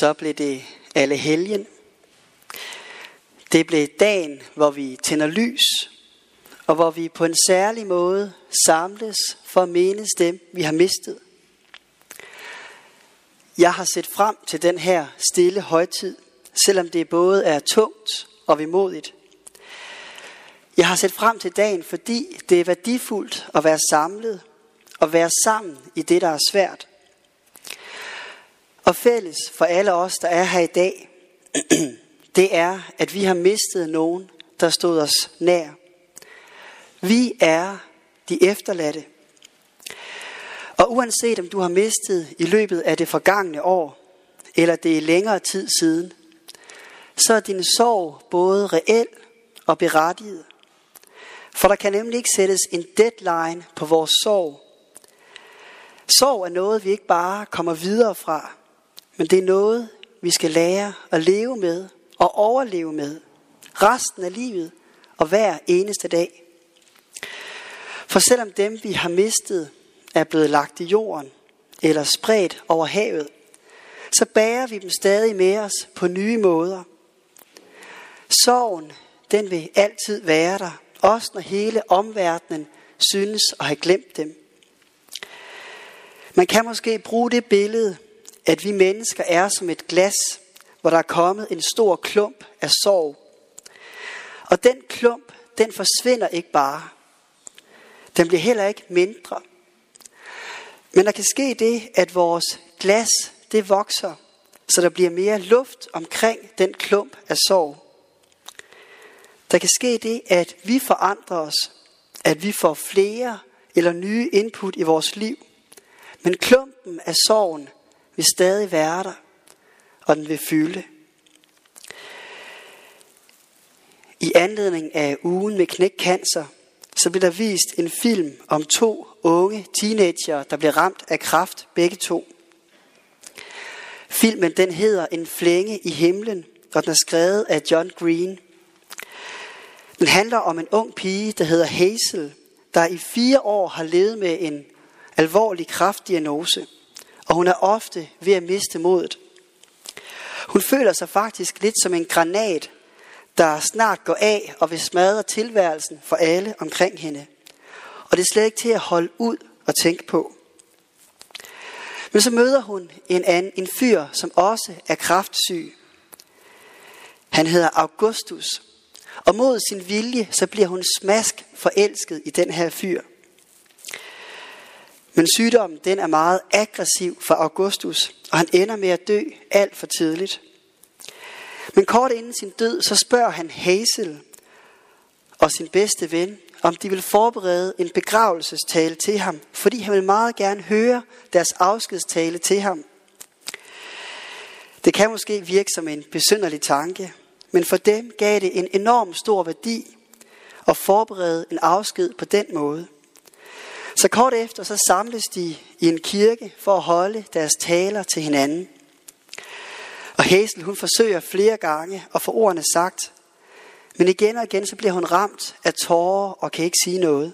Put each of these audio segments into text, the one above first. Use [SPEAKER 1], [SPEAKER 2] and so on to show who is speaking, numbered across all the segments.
[SPEAKER 1] Så blev det alle helgen. Det blev dagen, hvor vi tænder lys, og hvor vi på en særlig måde samles for at menes dem, vi har mistet. Jeg har set frem til den her stille højtid, selvom det både er tungt og vemodigt. Jeg har set frem til dagen, fordi det er værdifuldt at være samlet og være sammen i det, der er svært. Og fælles for alle os, der er her i dag, det er, at vi har mistet nogen, der stod os nær. Vi er de efterladte. Og uanset om du har mistet i løbet af det forgangne år, eller det er længere tid siden, så er din sorg både reel og berettiget. For der kan nemlig ikke sættes en deadline på vores sorg. Sorg er noget, vi ikke bare kommer videre fra, men det er noget, vi skal lære at leve med og overleve med resten af livet og hver eneste dag. For selvom dem, vi har mistet, er blevet lagt i jorden eller spredt over havet, så bærer vi dem stadig med os på nye måder. Sorgen, den vil altid være der, også når hele omverdenen synes at have glemt dem. Man kan måske bruge det billede, at vi mennesker er som et glas, hvor der er kommet en stor klump af sorg. Og den klump, den forsvinder ikke bare. Den bliver heller ikke mindre. Men der kan ske det, at vores glas, det vokser, så der bliver mere luft omkring den klump af sorg. Der kan ske det, at vi forandrer os, at vi får flere eller nye input i vores liv. Men klumpen af sorgen vil stadig være der, og den vil fylde. I anledning af ugen med knækcancer, så blev der vist en film om to unge teenager, der blev ramt af kræft, begge to. Filmen den hedder En flænge i himlen, og den er skrevet af John Green. Den handler om en ung pige, der hedder Hazel, der i fire år har levet med en alvorlig kraftdiagnose, og hun er ofte ved at miste modet. Hun føler sig faktisk lidt som en granat, der snart går af og vil smadre tilværelsen for alle omkring hende. Og det er slet ikke til at holde ud og tænke på. Men så møder hun en, anden, en fyr, som også er kraftsyg. Han hedder Augustus. Og mod sin vilje, så bliver hun smask forelsket i den her fyr. Men sygdommen den er meget aggressiv for Augustus, og han ender med at dø alt for tidligt. Men kort inden sin død, så spørger han Hazel og sin bedste ven, om de vil forberede en begravelsestale til ham, fordi han vil meget gerne høre deres afskedstale til ham. Det kan måske virke som en besynderlig tanke, men for dem gav det en enorm stor værdi at forberede en afsked på den måde. Så kort efter så samles de i en kirke for at holde deres taler til hinanden. Og Hazel hun forsøger flere gange at få ordene sagt, men igen og igen så bliver hun ramt af tårer og kan ikke sige noget.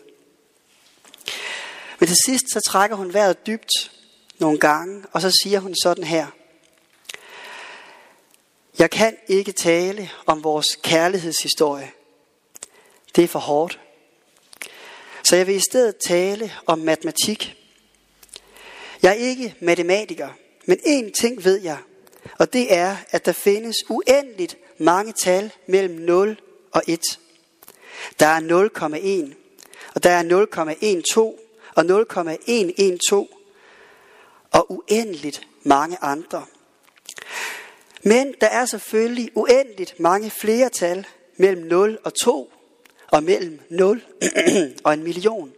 [SPEAKER 1] Men til sidst så trækker hun vejret dybt nogle gange, og så siger hun sådan her. Jeg kan ikke tale om vores kærlighedshistorie. Det er for hårdt. Så jeg vil i stedet tale om matematik. Jeg er ikke matematiker, men én ting ved jeg, og det er, at der findes uendeligt mange tal mellem 0 og 1. Der er 0,1, og der er 0,12 og 0,112 og uendeligt mange andre. Men der er selvfølgelig uendeligt mange flere tal mellem 0 og 2 og mellem 0 og en million.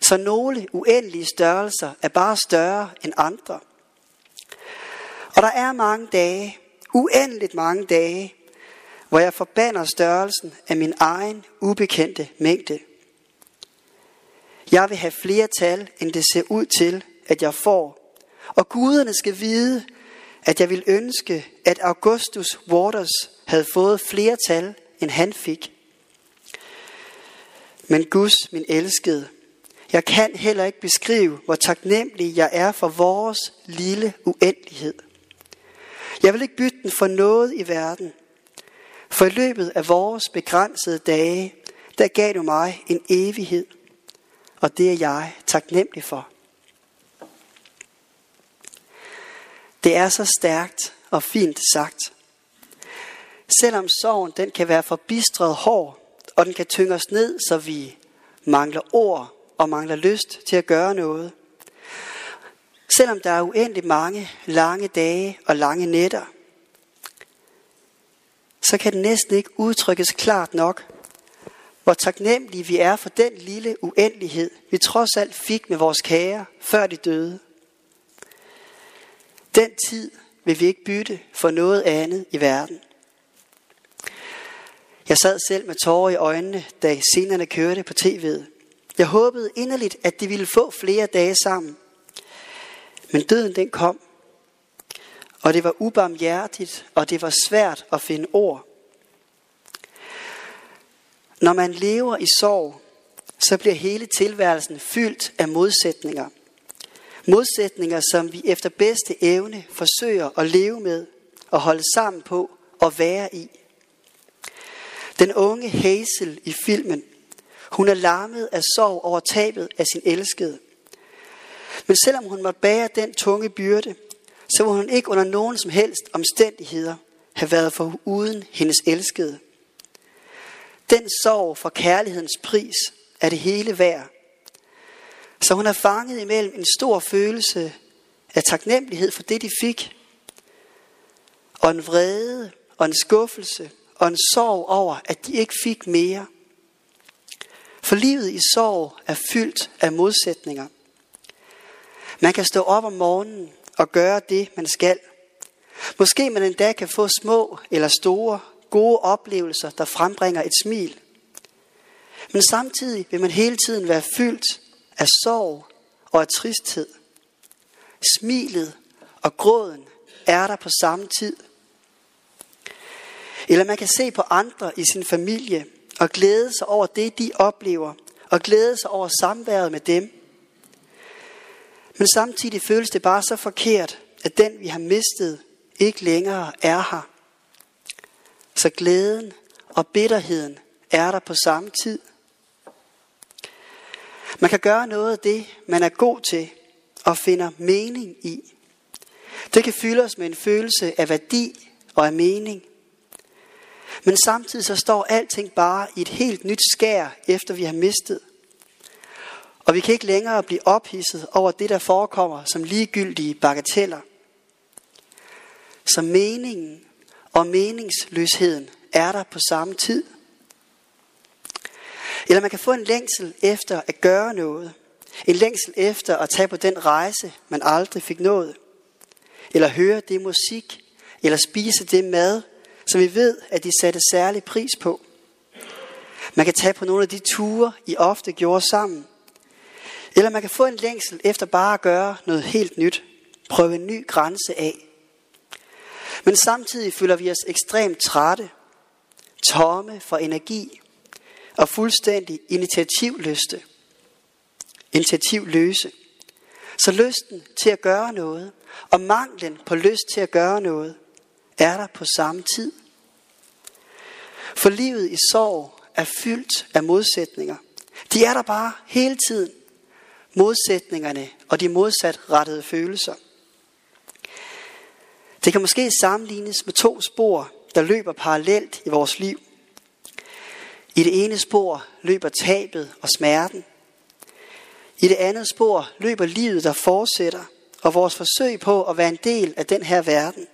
[SPEAKER 1] Så nogle uendelige størrelser er bare større end andre. Og der er mange dage, uendeligt mange dage, hvor jeg forbander størrelsen af min egen ubekendte mængde. Jeg vil have flere tal, end det ser ud til, at jeg får. Og guderne skal vide, at jeg vil ønske, at Augustus Waters havde fået flere tal, end han fik. Men Guds, min elskede, jeg kan heller ikke beskrive, hvor taknemmelig jeg er for vores lille uendelighed. Jeg vil ikke bytte den for noget i verden. For i løbet af vores begrænsede dage, der gav du mig en evighed. Og det er jeg taknemmelig for. Det er så stærkt og fint sagt. Selvom sorgen den kan være forbistret hård, og den kan tynge os ned, så vi mangler ord og mangler lyst til at gøre noget. Selvom der er uendelig mange lange dage og lange nætter, så kan det næsten ikke udtrykkes klart nok, hvor taknemmelige vi er for den lille uendelighed, vi trods alt fik med vores kære, før de døde. Den tid vil vi ikke bytte for noget andet i verden. Jeg sad selv med tårer i øjnene, da scenerne kørte på tv'et. Jeg håbede inderligt, at de ville få flere dage sammen. Men døden den kom. Og det var ubarmhjertigt, og det var svært at finde ord. Når man lever i sorg, så bliver hele tilværelsen fyldt af modsætninger. Modsætninger, som vi efter bedste evne forsøger at leve med og holde sammen på og være i. Den unge Hazel i filmen, hun er larmet af sorg over tabet af sin elskede. Men selvom hun måtte bære den tunge byrde, så ville hun ikke under nogen som helst omstændigheder have været for uden hendes elskede. Den sorg for kærlighedens pris er det hele værd. Så hun er fanget imellem en stor følelse af taknemmelighed for det, de fik, og en vrede og en skuffelse og en sorg over, at de ikke fik mere. For livet i sorg er fyldt af modsætninger. Man kan stå op om morgenen og gøre det, man skal. Måske man endda kan få små eller store gode oplevelser, der frembringer et smil. Men samtidig vil man hele tiden være fyldt af sorg og af tristhed. Smilet og gråden er der på samme tid. Eller man kan se på andre i sin familie og glæde sig over det, de oplever, og glæde sig over samværet med dem. Men samtidig føles det bare så forkert, at den vi har mistet ikke længere er her. Så glæden og bitterheden er der på samme tid. Man kan gøre noget af det, man er god til og finder mening i. Det kan fylde os med en følelse af værdi og af mening. Men samtidig så står alting bare i et helt nyt skær, efter vi har mistet. Og vi kan ikke længere blive ophidset over det, der forekommer som ligegyldige bagateller. Så meningen og meningsløsheden er der på samme tid. Eller man kan få en længsel efter at gøre noget. En længsel efter at tage på den rejse, man aldrig fik nået. Eller høre det musik, eller spise det mad, som vi ved, at de satte særlig pris på. Man kan tage på nogle af de ture, I ofte gjorde sammen. Eller man kan få en længsel efter bare at gøre noget helt nyt. Prøve en ny grænse af. Men samtidig føler vi os ekstremt trætte, tomme for energi og fuldstændig initiativløste. Initiativløse. Så lysten til at gøre noget og manglen på lyst til at gøre noget er der på samme tid. For livet i sorg er fyldt af modsætninger. De er der bare hele tiden. Modsætningerne og de modsatrettede følelser. Det kan måske sammenlignes med to spor, der løber parallelt i vores liv. I det ene spor løber tabet og smerten. I det andet spor løber livet, der fortsætter, og vores forsøg på at være en del af den her verden.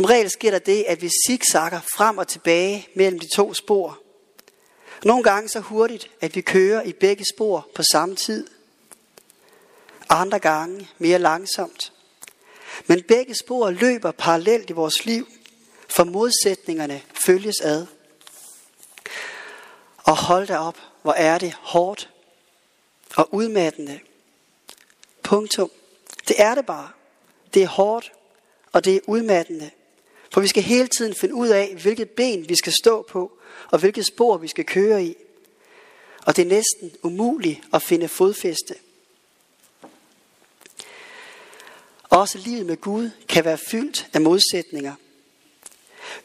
[SPEAKER 1] Som regel sker der det, at vi zigzagger frem og tilbage mellem de to spor. Nogle gange så hurtigt, at vi kører i begge spor på samme tid. Andre gange mere langsomt. Men begge spor løber parallelt i vores liv, for modsætningerne følges ad. Og hold da op, hvor er det hårdt og udmattende. Punktum. Det er det bare. Det er hårdt, og det er udmattende. For vi skal hele tiden finde ud af, hvilket ben vi skal stå på, og hvilket spor vi skal køre i. Og det er næsten umuligt at finde fodfæste. Også livet med Gud kan være fyldt af modsætninger.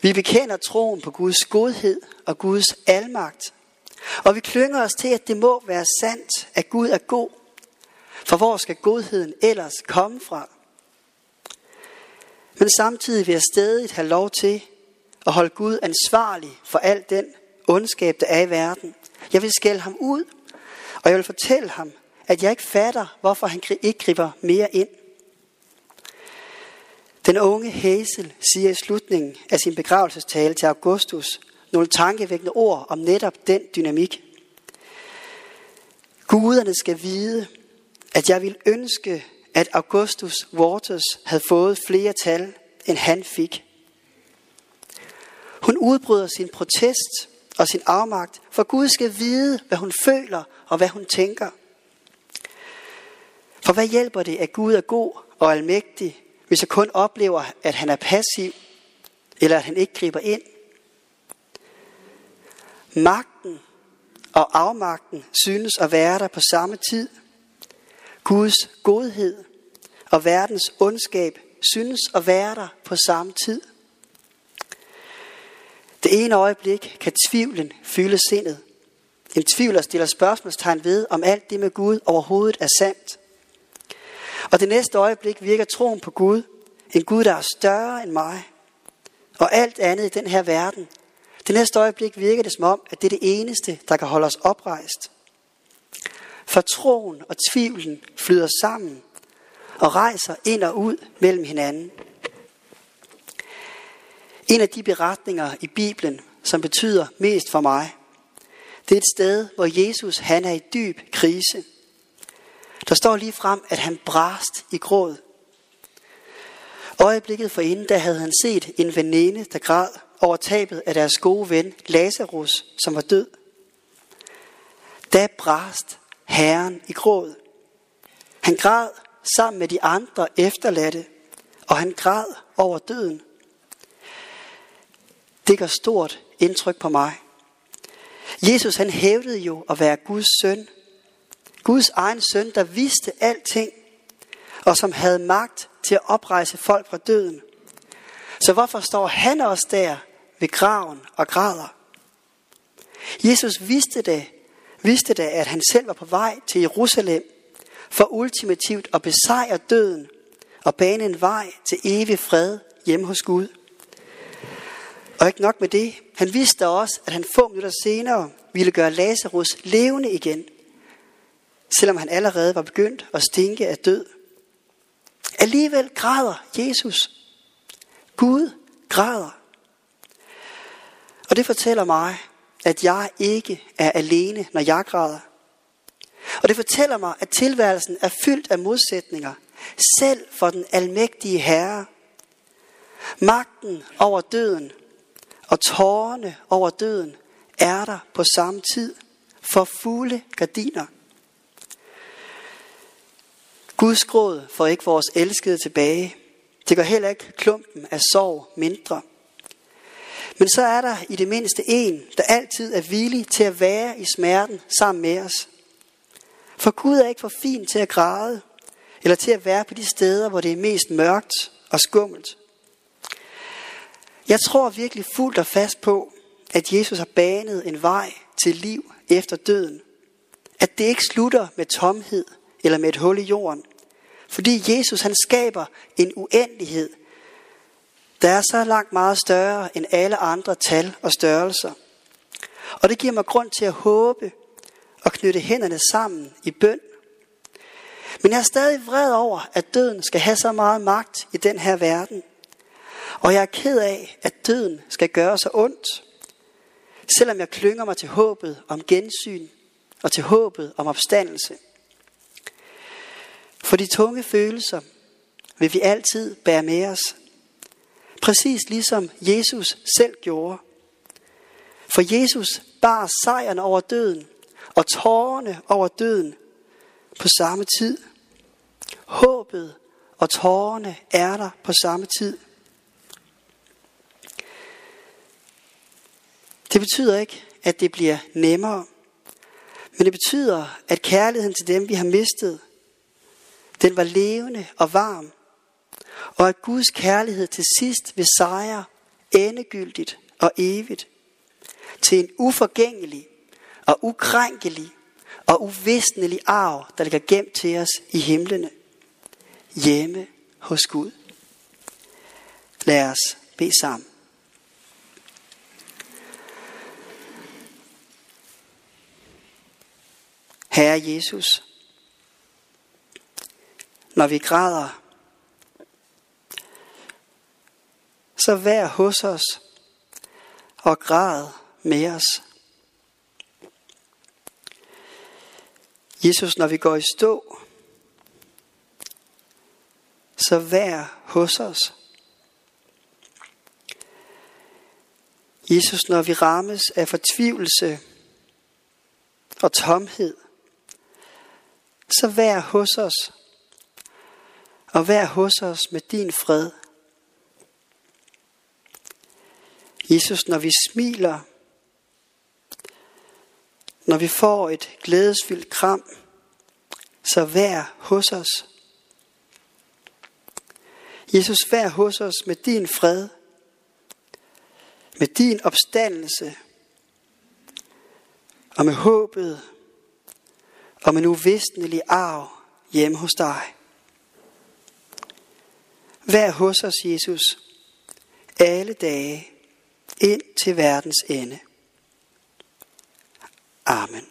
[SPEAKER 1] Vi bekender troen på Guds godhed og Guds almagt. Og vi klynger os til, at det må være sandt, at Gud er god. For hvor skal godheden ellers komme fra? Men samtidig vil jeg stadig have lov til at holde Gud ansvarlig for al den ondskab, der er i verden. Jeg vil skælde ham ud, og jeg vil fortælle ham, at jeg ikke fatter, hvorfor han ikke griber mere ind. Den unge Hazel siger i slutningen af sin begravelsestale til Augustus nogle tankevækkende ord om netop den dynamik. Guderne skal vide, at jeg vil ønske, at Augustus Waters havde fået flere tal, end han fik. Hun udbryder sin protest og sin afmagt, for Gud skal vide, hvad hun føler og hvad hun tænker. For hvad hjælper det, at Gud er god og almægtig, hvis jeg kun oplever, at han er passiv, eller at han ikke griber ind? Magten og afmagten synes at være der på samme tid. Guds godhed og verdens ondskab synes at være der på samme tid. Det ene øjeblik kan tvivlen fylde sindet. En tvivl, der stiller spørgsmålstegn ved, om alt det med Gud overhovedet er sandt. Og det næste øjeblik virker troen på Gud, en Gud, der er større end mig, og alt andet i den her verden. Det næste øjeblik virker det som om, at det er det eneste, der kan holde os oprejst. For troen og tvivlen flyder sammen og rejser ind og ud mellem hinanden. En af de beretninger i Bibelen, som betyder mest for mig, det er et sted, hvor Jesus han er i dyb krise. Der står lige frem, at han brast i gråd. Øjeblikket for inden, der havde han set en veninde, der græd over tabet af deres gode ven Lazarus, som var død. Da brast Herren i gråd. Han græd sammen med de andre efterladte, og han græd over døden. Det gør stort indtryk på mig. Jesus han hævdede jo at være Guds søn. Guds egen søn, der vidste alting, og som havde magt til at oprejse folk fra døden. Så hvorfor står han også der ved graven og græder? Jesus vidste det, vidste da, at han selv var på vej til Jerusalem for ultimativt at besejre døden og bane en vej til evig fred hjemme hos Gud. Og ikke nok med det, han vidste også, at han få minutter senere ville gøre Lazarus levende igen, selvom han allerede var begyndt at stinke af død. Alligevel græder Jesus. Gud græder. Og det fortæller mig, at jeg ikke er alene, når jeg græder. Og det fortæller mig, at tilværelsen er fyldt af modsætninger, selv for den almægtige Herre. Magten over døden og tårerne over døden er der på samme tid for fulde gardiner. Guds gråd får ikke vores elskede tilbage. Det gør heller ikke klumpen af sorg mindre. Men så er der i det mindste en, der altid er villig til at være i smerten sammen med os. For Gud er ikke for fin til at græde, eller til at være på de steder, hvor det er mest mørkt og skummelt. Jeg tror virkelig fuldt og fast på, at Jesus har banet en vej til liv efter døden. At det ikke slutter med tomhed eller med et hul i jorden. Fordi Jesus han skaber en uendelighed, der er så langt meget større end alle andre tal og størrelser. Og det giver mig grund til at håbe og knytte hænderne sammen i bøn. Men jeg er stadig vred over, at døden skal have så meget magt i den her verden. Og jeg er ked af, at døden skal gøre så ondt. Selvom jeg klynger mig til håbet om gensyn og til håbet om opstandelse. For de tunge følelser vil vi altid bære med os. Præcis ligesom Jesus selv gjorde. For Jesus bar sejren over døden og tårerne over døden på samme tid. Håbet og tårerne er der på samme tid. Det betyder ikke, at det bliver nemmere. Men det betyder, at kærligheden til dem, vi har mistet, den var levende og varm og at Guds kærlighed til sidst vil sejre endegyldigt og evigt til en uforgængelig og ukrænkelig og uvisnelig arv, der ligger gemt til os i himlene, hjemme hos Gud. Lad os bede sammen. Herre Jesus, når vi græder, så vær hos os og græd med os. Jesus, når vi går i stå, så vær hos os. Jesus, når vi rammes af fortvivlelse og tomhed, så vær hos os. Og vær hos os med din fred. Jesus, når vi smiler, når vi får et glædesfyldt kram, så vær hos os. Jesus, vær hos os med din fred, med din opstandelse, og med håbet, og med en uvisnelig arv hjemme hos dig. Vær hos os, Jesus, alle dage ind til verdens ende. Amen.